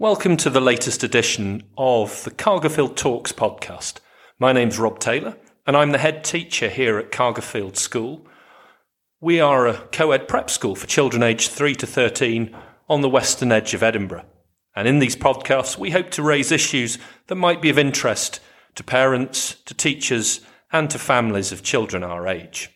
Welcome to the latest edition of the Cargilfield Talks podcast. My name's Rob Taylor, and I'm the head teacher here at Cargilfield School. We are a co ed prep school for children aged 3 to 13 on the western edge of Edinburgh. And in these podcasts, we hope to raise issues that might be of interest to parents, to teachers, and to families of children our age.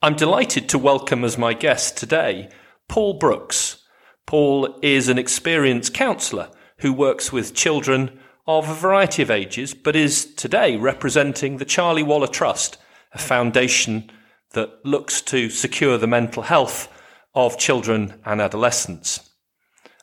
I'm delighted to welcome as my guest today Paul Brooks. Paul is an experienced counsellor who works with children of a variety of ages, but is today representing the Charlie Waller Trust, a foundation that looks to secure the mental health of children and adolescents.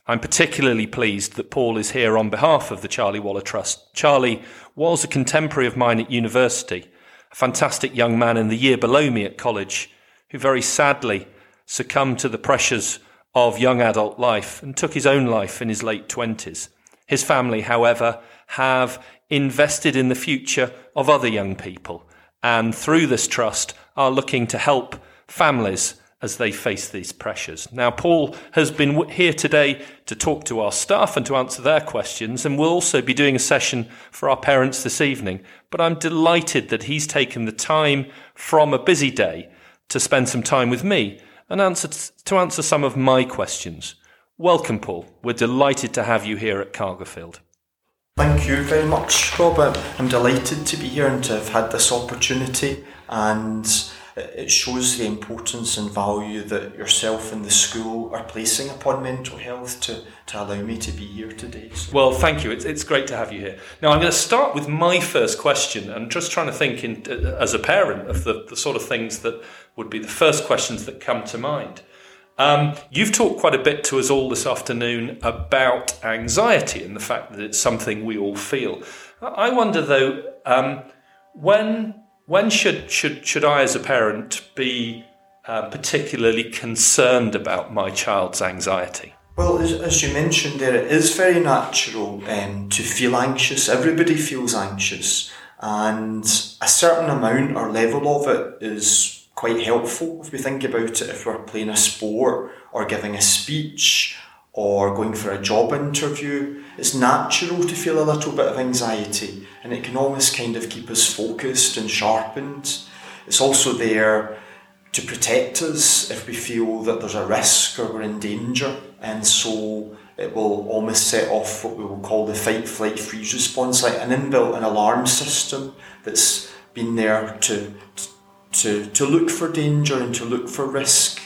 I'm particularly pleased that Paul is here on behalf of the Charlie Waller Trust. Charlie was a contemporary of mine at university, a fantastic young man in the year below me at college, who very sadly succumbed to the pressures of young adult life and took his own life in his late 20s. His family, however, have invested in the future of other young people and through this trust are looking to help families as they face these pressures. Now, Paul has been here today to talk to our staff and to answer their questions, and we'll also be doing a session for our parents this evening. But I'm delighted that he's taken the time from a busy day to spend some time with me and answer to answer some of my questions. Welcome, Paul. We're delighted to have you here at Cargilfield. Thank you very much, Robert. I'm delighted to be here and to have had this opportunity, and it shows the importance and value that yourself and the school are placing upon mental health to, to allow me to be here today. So. Well, thank you. It's, it's great to have you here. Now, I'm going to start with my first question. I'm just trying to think, in, as a parent, of the, the sort of things that would be the first questions that come to mind. Um, you've talked quite a bit to us all this afternoon about anxiety and the fact that it's something we all feel. I wonder though, um, when when should should should I, as a parent, be uh, particularly concerned about my child's anxiety? Well, as, as you mentioned there, it is very natural um, to feel anxious. Everybody feels anxious, and a certain amount or level of it is quite helpful if we think about it if we're playing a sport or giving a speech or going for a job interview. It's natural to feel a little bit of anxiety and it can almost kind of keep us focused and sharpened. It's also there to protect us if we feel that there's a risk or we're in danger and so it will almost set off what we will call the fight, flight, freeze response, like an inbuilt an alarm system that's been there to, to, to look for danger and to look for risk.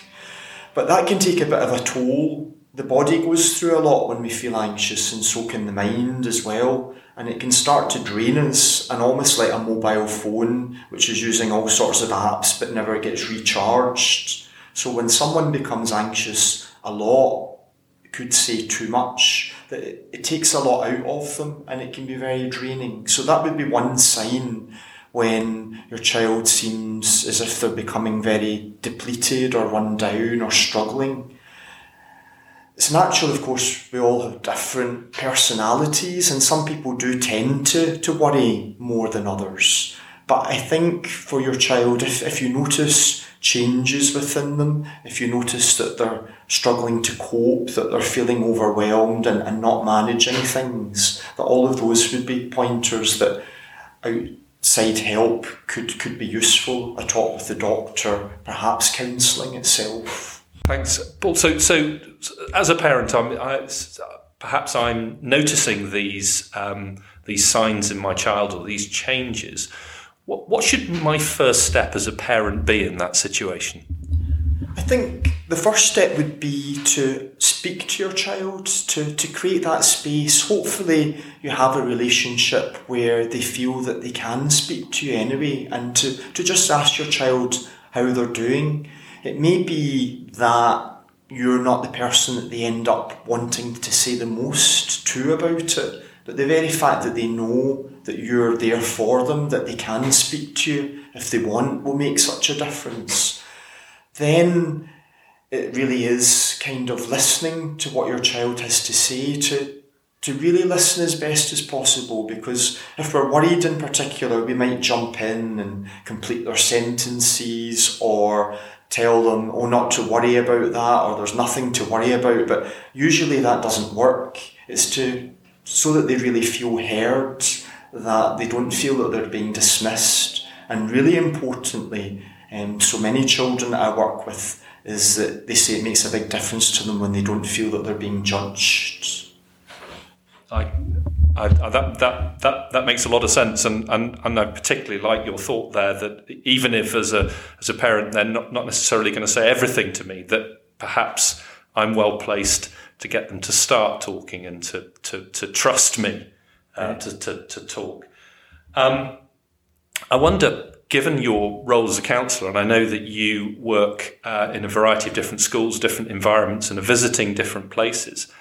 But that can take a bit of a toll. The body goes through a lot when we feel anxious, and so can the mind as well. And it can start to drain us, and almost like a mobile phone, which is using all sorts of apps but never gets recharged. So when someone becomes anxious a lot, could say too much, that it, it takes a lot out of them and it can be very draining. So that would be one sign when your child seems as if they're becoming very depleted or run down or struggling. It's natural, of course, we all have different personalities, and some people do tend to, to worry more than others. But I think for your child, if, if you notice changes within them, if you notice that they're struggling to cope, that they're feeling overwhelmed and, and not managing things, that all of those would be pointers that outside help could, could be useful, a talk with the doctor, perhaps counselling itself. Thanks, Paul. So, so as a parent, I'm, I, perhaps I'm noticing these um, these signs in my child or these changes. What, what should my first step as a parent be in that situation? I think the first step would be to speak to your child, to, to create that space. Hopefully, you have a relationship where they feel that they can speak to you anyway, and to, to just ask your child how they're doing. It may be that you're not the person that they end up wanting to say the most to about it, but the very fact that they know that you're there for them, that they can speak to you if they want, will make such a difference. Then it really is kind of listening to what your child has to say to to really listen as best as possible because if we're worried in particular we might jump in and complete their sentences or tell them oh not to worry about that or there's nothing to worry about. But usually that doesn't work. It's to so that they really feel heard, that they don't feel that they're being dismissed, and really importantly, um, so many children I work with is that they say it makes a big difference to them when they don't feel that they're being judged. I, I, that, that, that, that makes a lot of sense, and, and, and I particularly like your thought there that even if as a, as a parent they're not, not necessarily going to say everything to me, that perhaps I'm well placed to get them to start talking and to, to, to trust me uh, to, to, to talk. Um, I wonder given your role as a counsellor, and I know that you work uh, in a variety of different schools, different environments, and are visiting different places,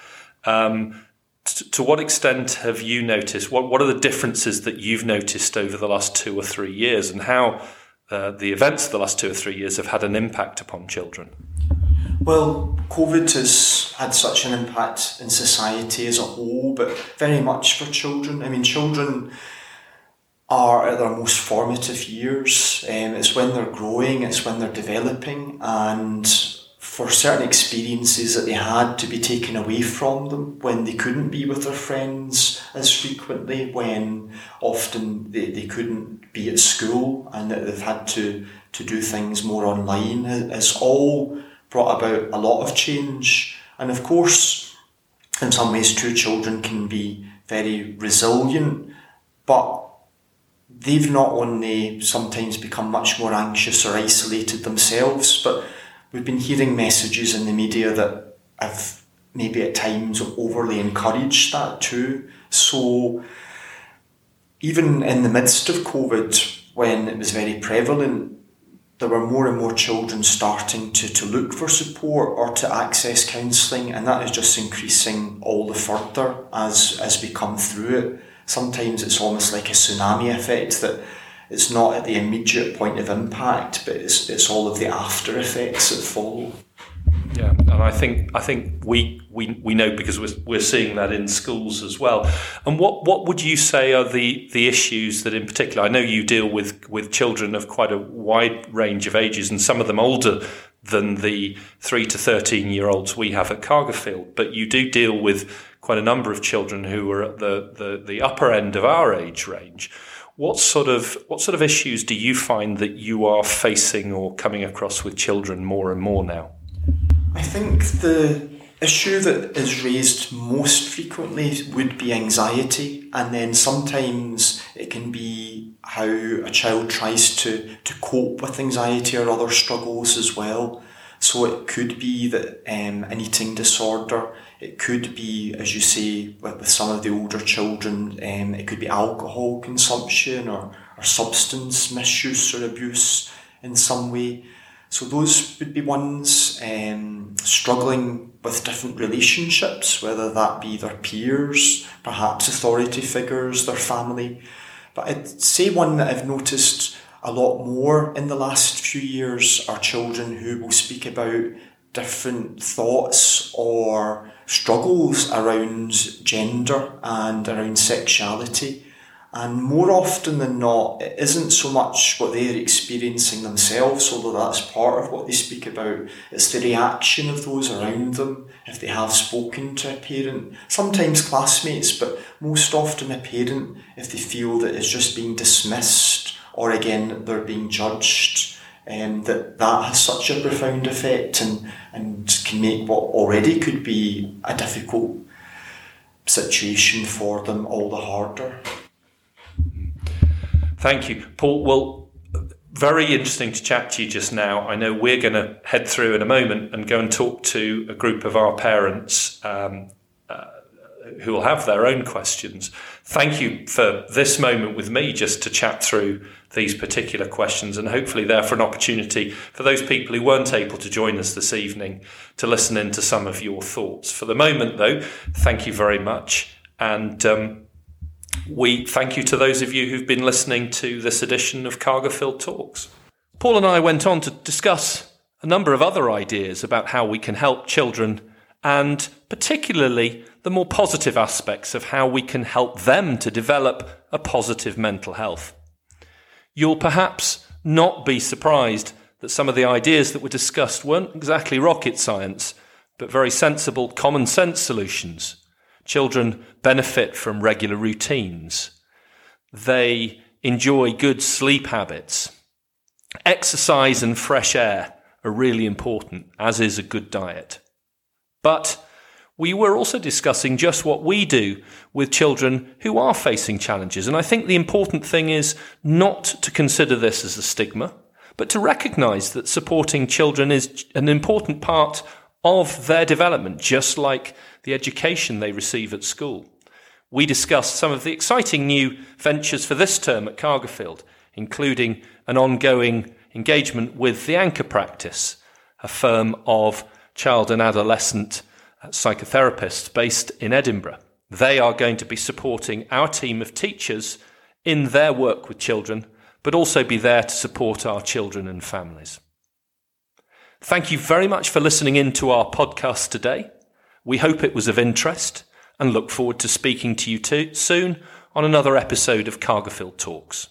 um, to what extent have you noticed? What What are the differences that you've noticed over the last two or three years, and how uh, the events of the last two or three years have had an impact upon children? Well, COVID has had such an impact in society as a whole, but very much for children. I mean, children are at their most formative years. Um, it's when they're growing, it's when they're developing, and for certain experiences that they had to be taken away from them when they couldn't be with their friends as frequently, when often they, they couldn't be at school and that they've had to, to do things more online, has all brought about a lot of change. And of course, in some ways, true children can be very resilient, but they've not only sometimes become much more anxious or isolated themselves, but we've been hearing messages in the media that have maybe at times overly encouraged that too. So even in the midst of COVID, when it was very prevalent, there were more and more children starting to, to look for support or to access counselling, and that is just increasing all the further as, as we come through it sometimes it's almost like a tsunami effect that it's not at the immediate point of impact, but it's, it's all of the after effects that follow. Yeah, and I think I think we, we, we know because we're, we're seeing that in schools as well. And what, what would you say are the, the issues that in particular? I know you deal with with children of quite a wide range of ages, and some of them older than the three to thirteen year olds we have at Cargilfield. But you do deal with quite a number of children who are at the, the, the upper end of our age range. What sort of what sort of issues do you find that you are facing or coming across with children more and more now? I think the issue that is raised most frequently would be anxiety, and then sometimes it can be how a child tries to, to cope with anxiety or other struggles as well. So it could be that um, an eating disorder, it could be, as you say, with, with some of the older children, um, it could be alcohol consumption or, or substance misuse or abuse in some way. So those would be ones um, struggling with different relationships, whether that be their peers, perhaps authority figures, their family. But I'd say one that I've noticed a lot more in the last few years are children who will speak about different thoughts or struggles around gender and around sexuality. And more often than not, it isn't so much what they're experiencing themselves, although that's part of what they speak about. It's the reaction of those around them, if they have spoken to a parent, sometimes classmates, but most often a parent, if they feel that it's just being dismissed or again they're being judged. Um, that that has such a profound effect and, and can make what already could be a difficult situation for them all the harder. Thank you, Paul. Well, very interesting to chat to you just now. I know we're going to head through in a moment and go and talk to a group of our parents um, who will have their own questions. Thank you for this moment with me just to chat through these particular questions and hopefully therefore an opportunity for those people who weren't able to join us this evening to listen in to some of your thoughts. For the moment though, thank you very much and um, we thank you to those of you who've been listening to this edition of Cargilfield Talks. Paul and I went on to discuss a number of other ideas about how we can help children and particularly the more positive aspects of how we can help them to develop a positive mental health. You'll perhaps not be surprised that some of the ideas that were discussed weren't exactly rocket science, but very sensible common sense solutions Children benefit from regular routines. They enjoy good sleep habits. Exercise and fresh air are really important, as is a good diet. But we were also discussing just what we do with children who are facing challenges. And I think the important thing is not to consider this as a stigma, but to recognize that supporting children is an important part of their development, just like the education they receive at school. We discussed some of the exciting new ventures for this term at Cargilfield, including an ongoing engagement with the Anchor Practice, a firm of child and adolescent uh, psychotherapists based in Edinburgh. They are going to be supporting our team of teachers in their work with children, but also be there to support our children and families. Thank you very much for listening in to our podcast today. We hope it was of interest and look forward to speaking to you too soon on another episode of Cargilfield Talks.